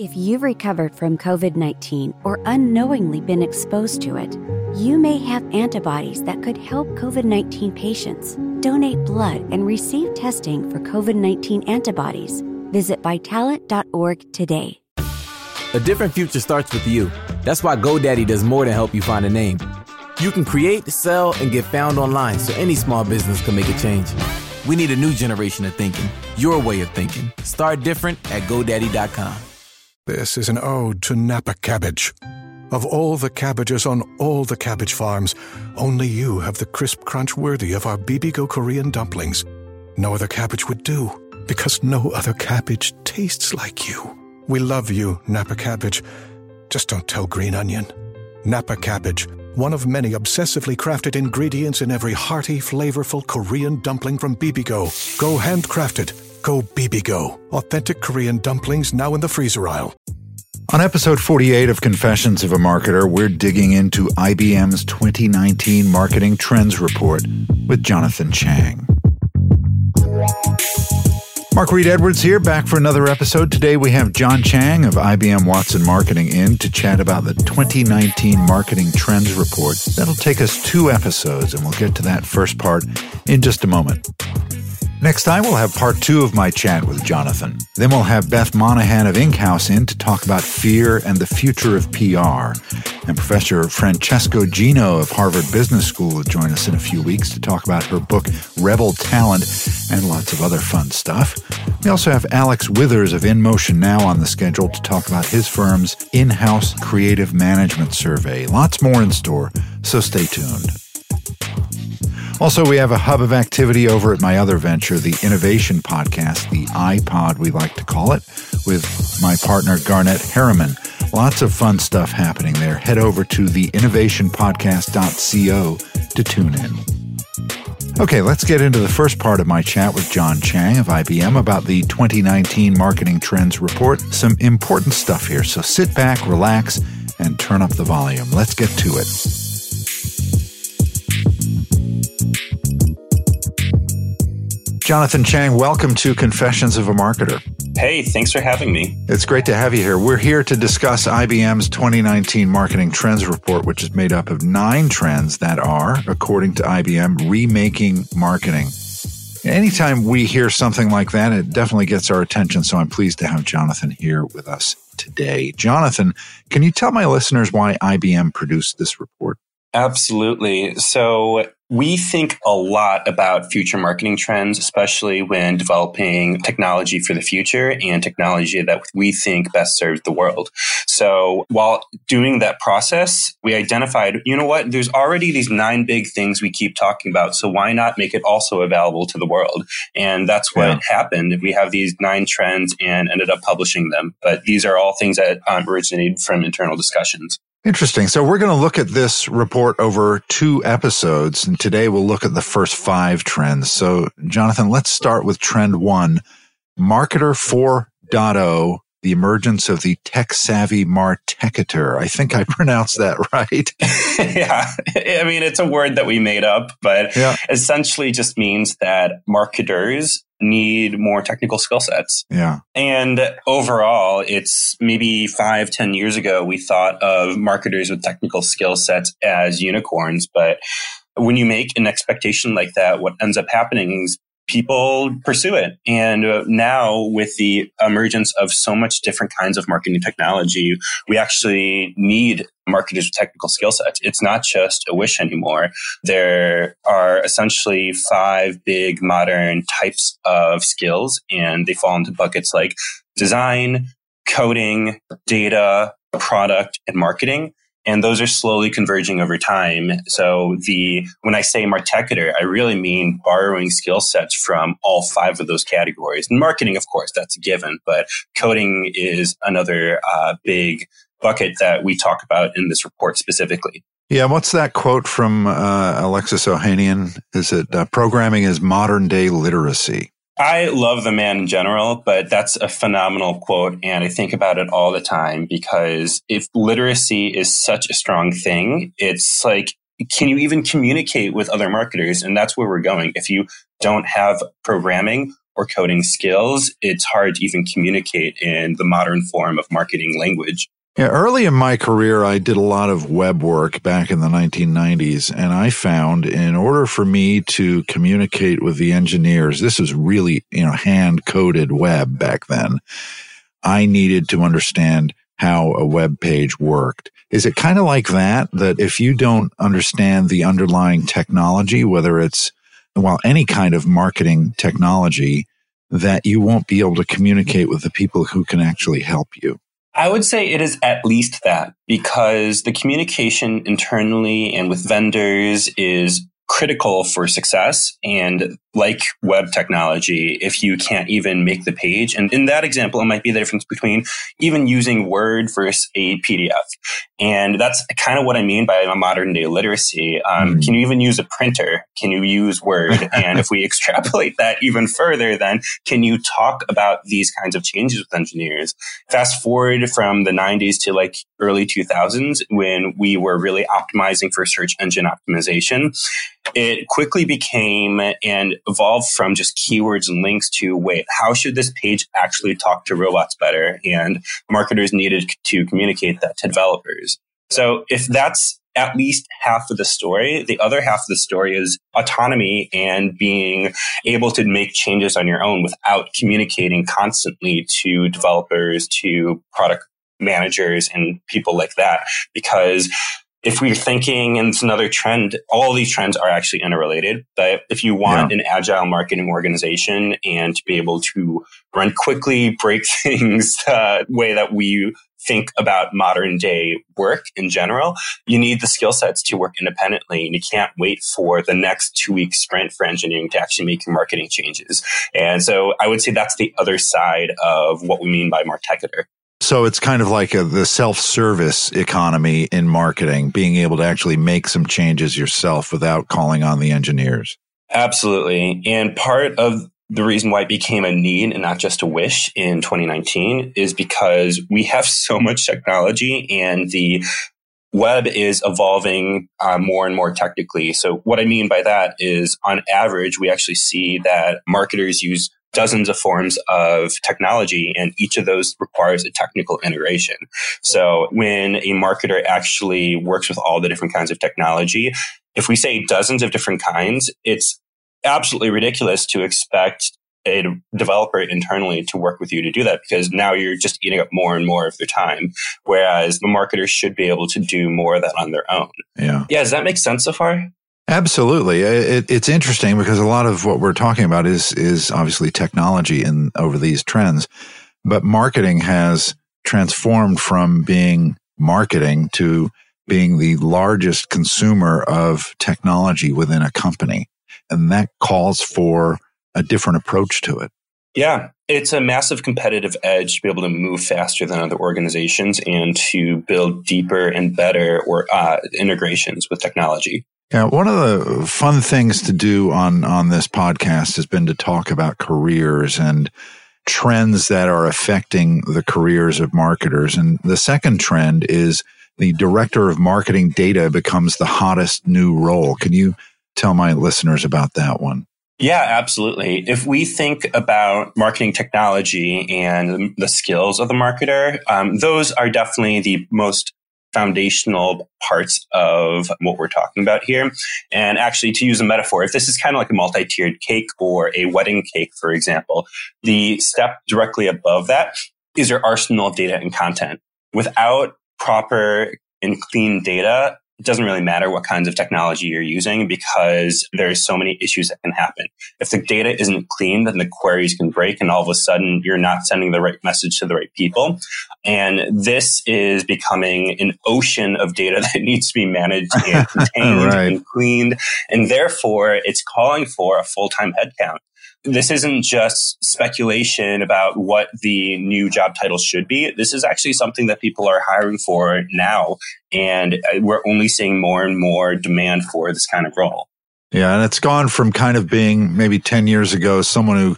If you've recovered from COVID 19 or unknowingly been exposed to it, you may have antibodies that could help COVID 19 patients. Donate blood and receive testing for COVID 19 antibodies. Visit vitalant.org today. A different future starts with you. That's why GoDaddy does more than help you find a name. You can create, sell, and get found online so any small business can make a change. We need a new generation of thinking, your way of thinking. Start different at GoDaddy.com. This is an ode to Napa cabbage. Of all the cabbages on all the cabbage farms, only you have the crisp crunch worthy of our Bibigo Korean dumplings. No other cabbage would do, because no other cabbage tastes like you. We love you, Napa cabbage. Just don't tell Green Onion. Napa cabbage, one of many obsessively crafted ingredients in every hearty, flavorful Korean dumpling from Bibigo. Go handcrafted. Go Bibigo. Authentic Korean dumplings now in the freezer aisle. On episode 48 of Confessions of a Marketer, we're digging into IBM's 2019 Marketing Trends Report with Jonathan Chang. Mark Reed Edwards here, back for another episode. Today we have John Chang of IBM Watson Marketing in to chat about the 2019 Marketing Trends Report. That'll take us two episodes, and we'll get to that first part in just a moment. Next time, we'll have part two of my chat with Jonathan. Then we'll have Beth Monaghan of Inkhouse in to talk about fear and the future of PR. And Professor Francesca Gino of Harvard Business School will join us in a few weeks to talk about her book, Rebel Talent, and lots of other fun stuff. We also have Alex Withers of In Motion Now on the schedule to talk about his firm's in house creative management survey. Lots more in store, so stay tuned. Also, we have a hub of activity over at my other venture, the Innovation Podcast, the iPod, we like to call it, with my partner Garnett Harriman. Lots of fun stuff happening there. Head over to the innovationpodcast.co to tune in. Okay, let's get into the first part of my chat with John Chang of IBM about the 2019 Marketing Trends Report. Some important stuff here, so sit back, relax, and turn up the volume. Let's get to it. Jonathan Chang, welcome to Confessions of a Marketer. Hey, thanks for having me. It's great to have you here. We're here to discuss IBM's 2019 Marketing Trends Report, which is made up of nine trends that are, according to IBM, remaking marketing. Anytime we hear something like that, it definitely gets our attention. So I'm pleased to have Jonathan here with us today. Jonathan, can you tell my listeners why IBM produced this report? Absolutely. So we think a lot about future marketing trends, especially when developing technology for the future and technology that we think best serves the world. So while doing that process, we identified, you know what, there's already these nine big things we keep talking about. So why not make it also available to the world? And that's what yeah. happened. We have these nine trends and ended up publishing them. But these are all things that um, originated from internal discussions. Interesting. So we're going to look at this report over two episodes. And today we'll look at the first five trends. So Jonathan, let's start with trend one, marketer 4.0, the emergence of the tech savvy marketer. I think I pronounced that right. yeah. I mean, it's a word that we made up, but yeah. essentially just means that marketers need more technical skill sets. Yeah. And overall, it's maybe five, ten years ago, we thought of marketers with technical skill sets as unicorns. But when you make an expectation like that, what ends up happening is people pursue it. And uh, now, with the emergence of so much different kinds of marketing technology, we actually need marketers with technical skill sets. It's not just a wish anymore. There are essentially five big modern types of skills, and they fall into buckets like design, coding, data, product, and marketing and those are slowly converging over time. So the when I say marketer, I really mean borrowing skill sets from all five of those categories. And marketing, of course, that's a given, but coding is another uh, big bucket that we talk about in this report specifically. Yeah, what's that quote from uh, Alexis Ohanian? Is it uh, programming is modern day literacy? I love the man in general, but that's a phenomenal quote. And I think about it all the time because if literacy is such a strong thing, it's like, can you even communicate with other marketers? And that's where we're going. If you don't have programming, or coding skills, it's hard to even communicate in the modern form of marketing language. Yeah, early in my career, I did a lot of web work back in the 1990s, and I found in order for me to communicate with the engineers, this was really, you know, hand coded web back then. I needed to understand how a web page worked. Is it kind of like that? That if you don't understand the underlying technology, whether it's, well, any kind of marketing technology, that you won't be able to communicate with the people who can actually help you? I would say it is at least that because the communication internally and with vendors is critical for success. And like web technology, if you can't even make the page, and in that example, it might be the difference between even using Word versus a PDF. And that's kind of what I mean by a modern day literacy. Um, mm. Can you even use a printer? Can you use Word? and if we extrapolate that even further, then can you talk about these kinds of changes with engineers? Fast forward from the 90s to like early 2000s when we were really optimizing for search engine optimization it quickly became and evolved from just keywords and links to wait, how should this page actually talk to robots better? And marketers needed to communicate that to developers. So if that's at least half of the story, the other half of the story is autonomy and being able to make changes on your own without communicating constantly to developers, to product managers and people like that because if we're thinking, and it's another trend, all these trends are actually interrelated. But if you want yeah. an agile marketing organization and to be able to run quickly, break things the way that we think about modern day work in general, you need the skill sets to work independently. And you can't wait for the next two week sprint for engineering to actually make your marketing changes. And so I would say that's the other side of what we mean by marketer. So it's kind of like a, the self-service economy in marketing, being able to actually make some changes yourself without calling on the engineers. Absolutely. And part of the reason why it became a need and not just a wish in 2019 is because we have so much technology and the web is evolving uh, more and more technically. So what I mean by that is on average, we actually see that marketers use dozens of forms of technology, and each of those requires a technical integration. So when a marketer actually works with all the different kinds of technology, if we say dozens of different kinds, it's absolutely ridiculous to expect a developer internally to work with you to do that because now you're just eating up more and more of their time. Whereas the marketers should be able to do more of that on their own. Yeah. Yeah. Does that make sense so far? Absolutely, it, it's interesting because a lot of what we're talking about is is obviously technology and over these trends, but marketing has transformed from being marketing to being the largest consumer of technology within a company, and that calls for a different approach to it. Yeah, it's a massive competitive edge to be able to move faster than other organizations and to build deeper and better or uh, integrations with technology. Yeah, one of the fun things to do on on this podcast has been to talk about careers and trends that are affecting the careers of marketers. And the second trend is the director of marketing data becomes the hottest new role. Can you tell my listeners about that one? Yeah, absolutely. If we think about marketing technology and the skills of the marketer, um, those are definitely the most foundational parts of what we're talking about here. And actually, to use a metaphor, if this is kind of like a multi tiered cake or a wedding cake, for example, the step directly above that is your arsenal of data and content. Without proper and clean data, it doesn't really matter what kinds of technology you're using because there's so many issues that can happen. If the data isn't clean, then the queries can break and all of a sudden you're not sending the right message to the right people. And this is becoming an ocean of data that needs to be managed and contained right. and cleaned. And therefore it's calling for a full-time headcount this isn't just speculation about what the new job title should be. This is actually something that people are hiring for now. And uh, we're only seeing more and more demand for this kind of role. Yeah. And it's gone from kind of being maybe 10 years ago, someone who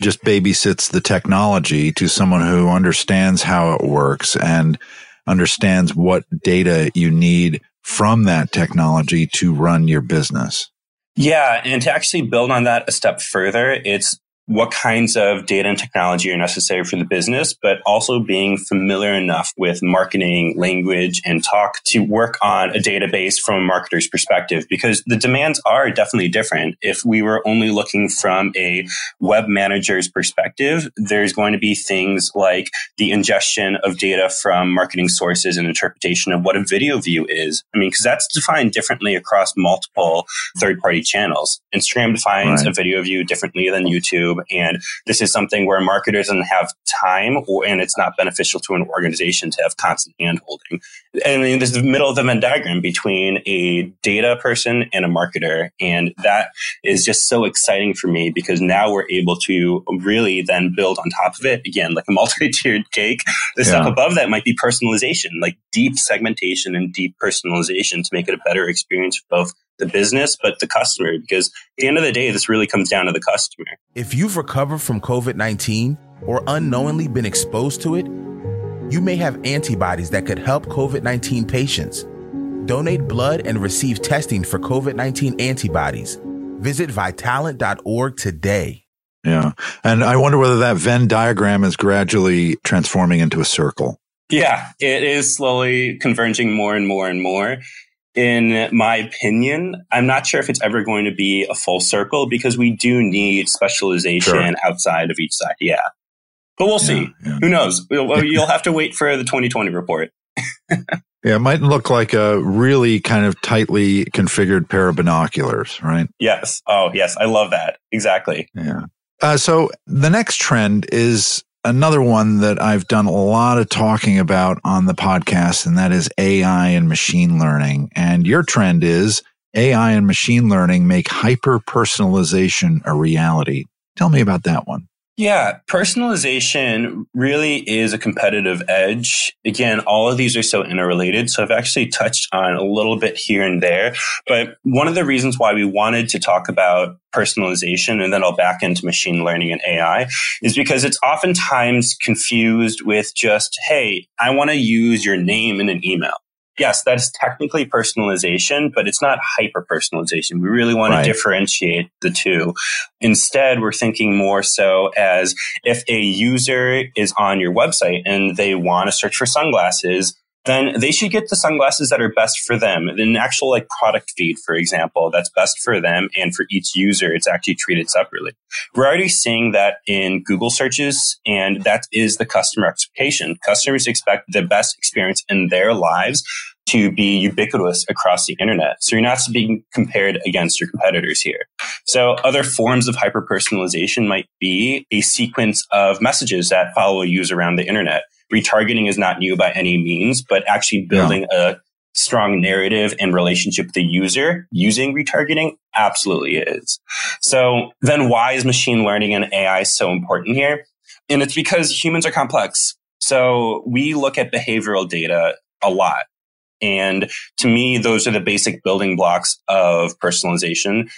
just babysits the technology to someone who understands how it works and understands what data you need from that technology to run your business. Yeah, and to actually build on that a step further, it's what kinds of data and technology are necessary for the business, but also being familiar enough with marketing language and talk to work on a database from a marketer's perspective because the demands are definitely different. If we were only looking from a web manager's perspective, there's going to be things like the ingestion of data from marketing sources and interpretation of what a video view is. I mean, because that's defined differently across multiple third party channels. Instagram defines right. a video view differently than YouTube. And this is something where marketers doesn't have time or, and it's not beneficial to an organization to have constant hand holding. I mean, this is the middle of the Venn diagram between a data person and a marketer. And that is just so exciting for me because now we're able to really then build on top of it again, like a multi-tiered cake. The yeah. stuff above that might be personalization, like deep segmentation and deep personalization to make it a better experience for both the business, but the customer, because at the end of the day, this really comes down to the customer. If you've recovered from COVID 19 or unknowingly been exposed to it, you may have antibodies that could help COVID 19 patients. Donate blood and receive testing for COVID 19 antibodies. Visit vitalant.org today. Yeah. And I wonder whether that Venn diagram is gradually transforming into a circle. Yeah, it is slowly converging more and more and more in my opinion, I'm not sure if it's ever going to be a full circle because we do need specialization sure. outside of each side. Yeah. But we'll yeah, see. Yeah. Who knows? You'll have to wait for the 2020 report. Yeah, it might look like a really kind of tightly configured pair of binoculars, right? Yes. Oh, yes. I love that. Exactly. Yeah. Uh, so the next trend is another one that I've done a lot of talking about on the podcast, and that is AI and machine learning. And your trend is AI and machine learning make hyper personalization a reality. Tell me about that one. Yeah, personalization really is a competitive edge. Again, all of these are so interrelated. So I've actually touched on a little bit here and there. But one of the reasons why we wanted to talk about personalization and then I'll back into machine learning and AI is because it's oftentimes confused with just, hey, I want to use your name in an email yes, that is technically personalization, but it's not hyper personalization. We really want right. to differentiate the two. Instead, we're thinking more so as if a user is on your website and they want to search for sunglasses, then they should get the sunglasses that are best for them. An actual like product feed, for example, that's best for them and for each user, it's actually treated separately. We're already seeing that in Google searches, and that is the customer expectation. Customers expect the best experience in their lives to be ubiquitous across the internet. So you're not being compared against your competitors here. So other forms of hyper personalization might be a sequence of messages that follow a user around the internet retargeting is not new by any means, but actually building a strong narrative and relationship with the user using retargeting absolutely is. So then why is machine learning and AI so important here? And it's because humans are complex. So we look at behavioral data a lot. And to me, those are the basic building blocks of personalization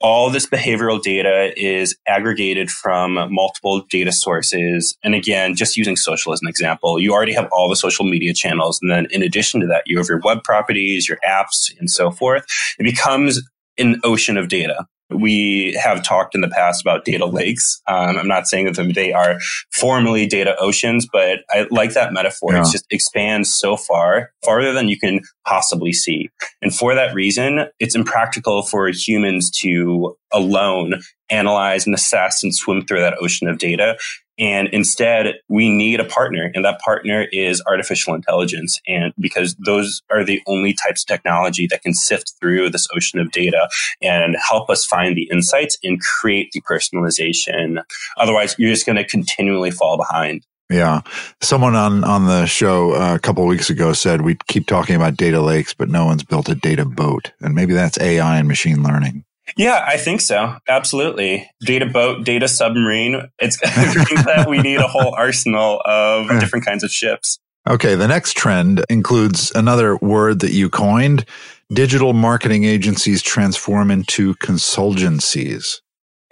all this behavioral data is aggregated from multiple data sources. And again, just using social as an example, you already have all the social media channels. And then in addition to that, you have your web properties, your apps, and so forth. It becomes an ocean of data. We have talked in the past about data lakes. Um, I'm not saying that they are formally data oceans, but I like that metaphor. Yeah. It just expands so far, farther than you can possibly see. And for that reason, it's impractical for humans to alone analyze and assess and swim through that ocean of data. And instead, we need a partner, and that partner is artificial intelligence. And because those are the only types of technology that can sift through this ocean of data and help us find the insights and create the personalization. Otherwise, you're just going to continually fall behind. Yeah. Someone on, on the show uh, a couple weeks ago said we keep talking about data lakes, but no one's built a data boat. And maybe that's AI and machine learning. Yeah, I think so. Absolutely. Data boat, data submarine. It's that we need a whole arsenal of different kinds of ships. Okay. The next trend includes another word that you coined. Digital marketing agencies transform into consultagencies.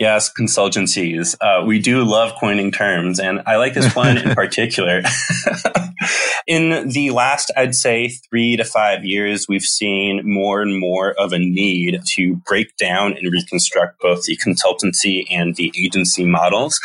Yes, consultagencies. Uh, we do love coining terms, and I like this one in particular. in the last, I'd say, three to five years, we've seen more and more of a need to break down and reconstruct both the consultancy and the agency models.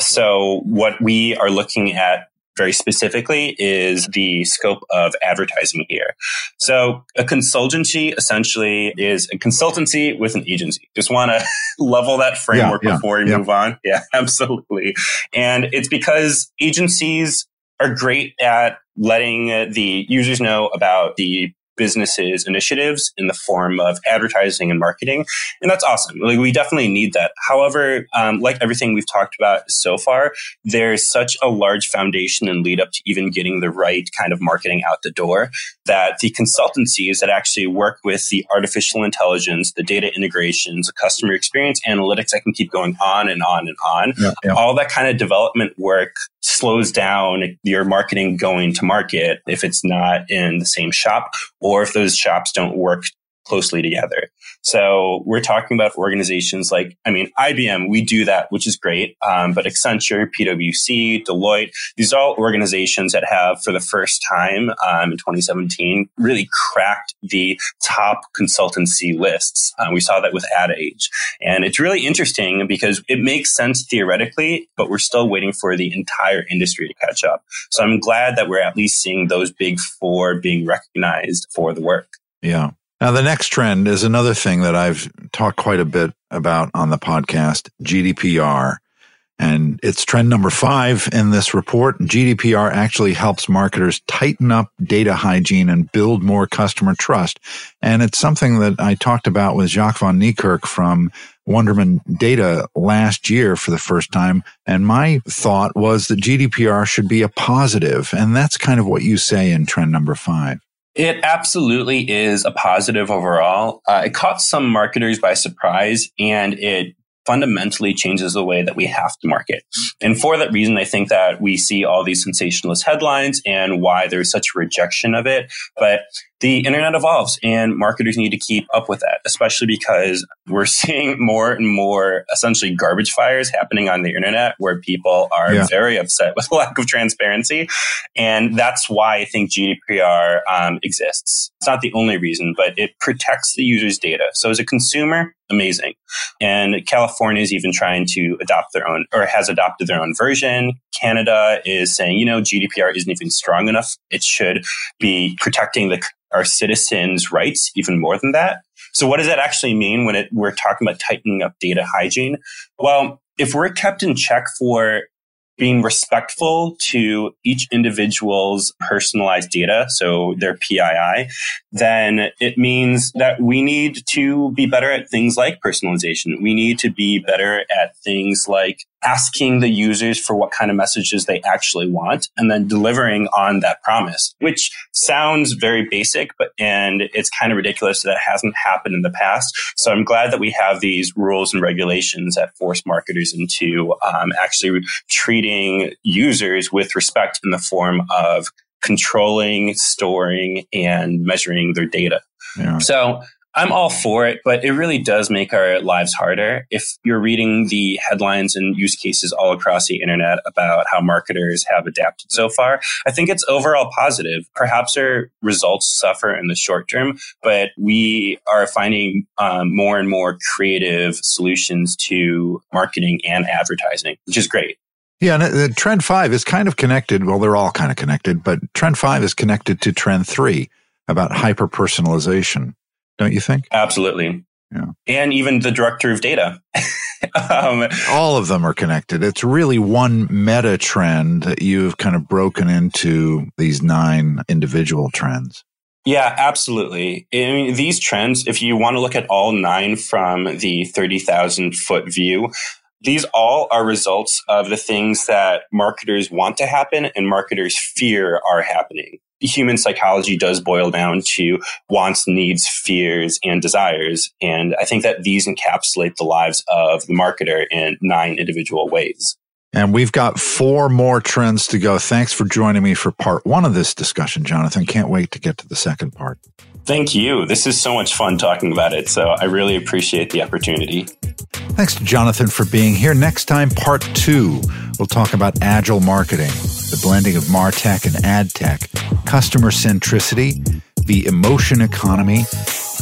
So what we are looking at very specifically is the scope of advertising here. So a consultagency essentially is a consultancy with an agency. Just want to level that framework yeah, yeah, before we yeah. move on. Yeah, absolutely. And it's because agencies are great at letting the users know about the businesses initiatives in the form of advertising and marketing. And that's awesome. Like we definitely need that. However, um, like everything we've talked about so far, there's such a large foundation and lead up to even getting the right kind of marketing out the door that the consultancies that actually work with the artificial intelligence, the data integrations, the customer experience analytics, I can keep going on and on and on. Yeah, yeah. All that kind of development work slows down your marketing going to market if it's not in the same shop or if those shops don't work closely together. So we're talking about organizations like, I mean, IBM, we do that, which is great. Um, but Accenture, PwC, Deloitte, these are all organizations that have, for the first time um, in 2017, really cracked the top consultancy lists. Uh, we saw that with Ad Age. And it's really interesting because it makes sense theoretically, but we're still waiting for the entire industry to catch up. So I'm glad that we're at least seeing those big four being recognized for the work. Yeah. Now, the next trend is another thing that I've talked quite a bit about on the podcast GDPR. And it's trend number five in this report. GDPR actually helps marketers tighten up data hygiene and build more customer trust. And it's something that I talked about with Jacques van Niekerk from Wunderman Data last year for the first time. And my thought was that GDPR should be a positive, And that's kind of what you say in trend number five. It absolutely is a positive overall. Uh, it caught some marketers by surprise and it fundamentally changes the way that we have to market. And for that reason, I think that we see all these sensationalist headlines and why there's such a rejection of it. But the internet evolves and marketers need to keep up with that, especially because we're seeing more and more essentially garbage fires happening on the internet where people are yeah. very upset with lack of transparency. And that's why I think GDPR um, exists. It's not the only reason, but it protects the user's data. So as a consumer, amazing. And California is even trying to adopt their own or has adopted their own version. Canada is saying, you know, GDPR isn't even strong enough. It should be protecting the our citizens' rights even more than that. So what does that actually mean when it, we're talking about tightening up data hygiene? Well, if we're kept in check for being respectful to each individual's personalized data, so their PII, then it means that we need to be better at things like personalization. We need to be better at things like asking the users for what kind of messages they actually want and then delivering on that promise, which sounds very basic, but and it's kind of ridiculous that hasn't happened in the past. So I'm glad that we have these rules and regulations that force marketers into um, actually treating users with respect in the form of controlling, storing, and measuring their data. Yeah. So I'm all for it, but it really does make our lives harder. If you're reading the headlines and use cases all across the internet about how marketers have adapted so far, I think it's overall positive. Perhaps our results suffer in the short term, but we are finding um, more and more creative solutions to marketing and advertising, which is great. Yeah, and uh, trend five is kind of connected. Well, they're all kind of connected, but trend five is connected to trend three about hyper personalization don't you think? Absolutely. Yeah. And even the director of data. um, All of them are connected. It's really one meta trend that you've kind of broken into these nine individual trends. Yeah, absolutely. I mean, these trends, if you want to look at all nine from the 30,000 foot view, these all are results of the things that marketers want to happen and marketers fear are happening human psychology does boil down to wants, needs, fears, and desires. And I think that these encapsulate the lives of the marketer in nine individual ways. And we've got four more trends to go. Thanks for joining me for part one of this discussion, Jonathan. Can't wait to get to the second part. Thank you. This is so much fun talking about it. So I really appreciate the opportunity. Thanks to Jonathan for being here. Next time, part two, we'll talk about agile marketing, the blending of MarTech and AdTech, customer centricity, the emotion economy,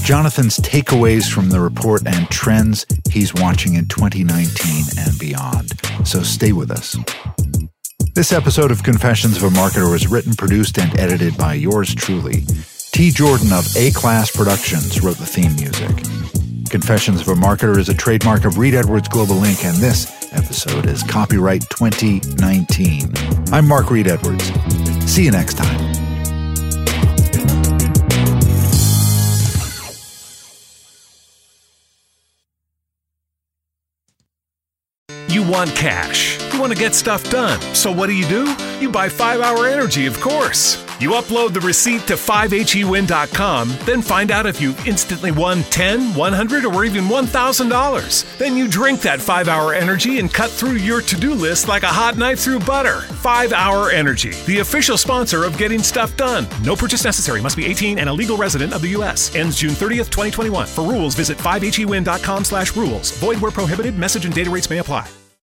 Jonathan's takeaways from the report and trends he's watching in 2019 and beyond. So stay with us. This episode of Confessions of a Marketer was written, produced, and edited by yours truly. T. Jordan of A Class Productions wrote the theme music. Confessions of a Marketer is a trademark of Reed Edwards Global Inc., and this episode is copyright 2019. I'm Mark Reed Edwards. See you next time. You want cash. You want to get stuff done. So what do you do? You buy 5 Hour Energy, of course. You upload the receipt to 5hewin.com, then find out if you instantly won 10, 100, or even $1,000. Then you drink that 5 Hour Energy and cut through your to-do list like a hot knife through butter. 5 Hour Energy, the official sponsor of getting stuff done. No purchase necessary. Must be 18 and a legal resident of the U.S. Ends June 30th, 2021. For rules, visit 5hewin.com slash rules. Void where prohibited. Message and data rates may apply.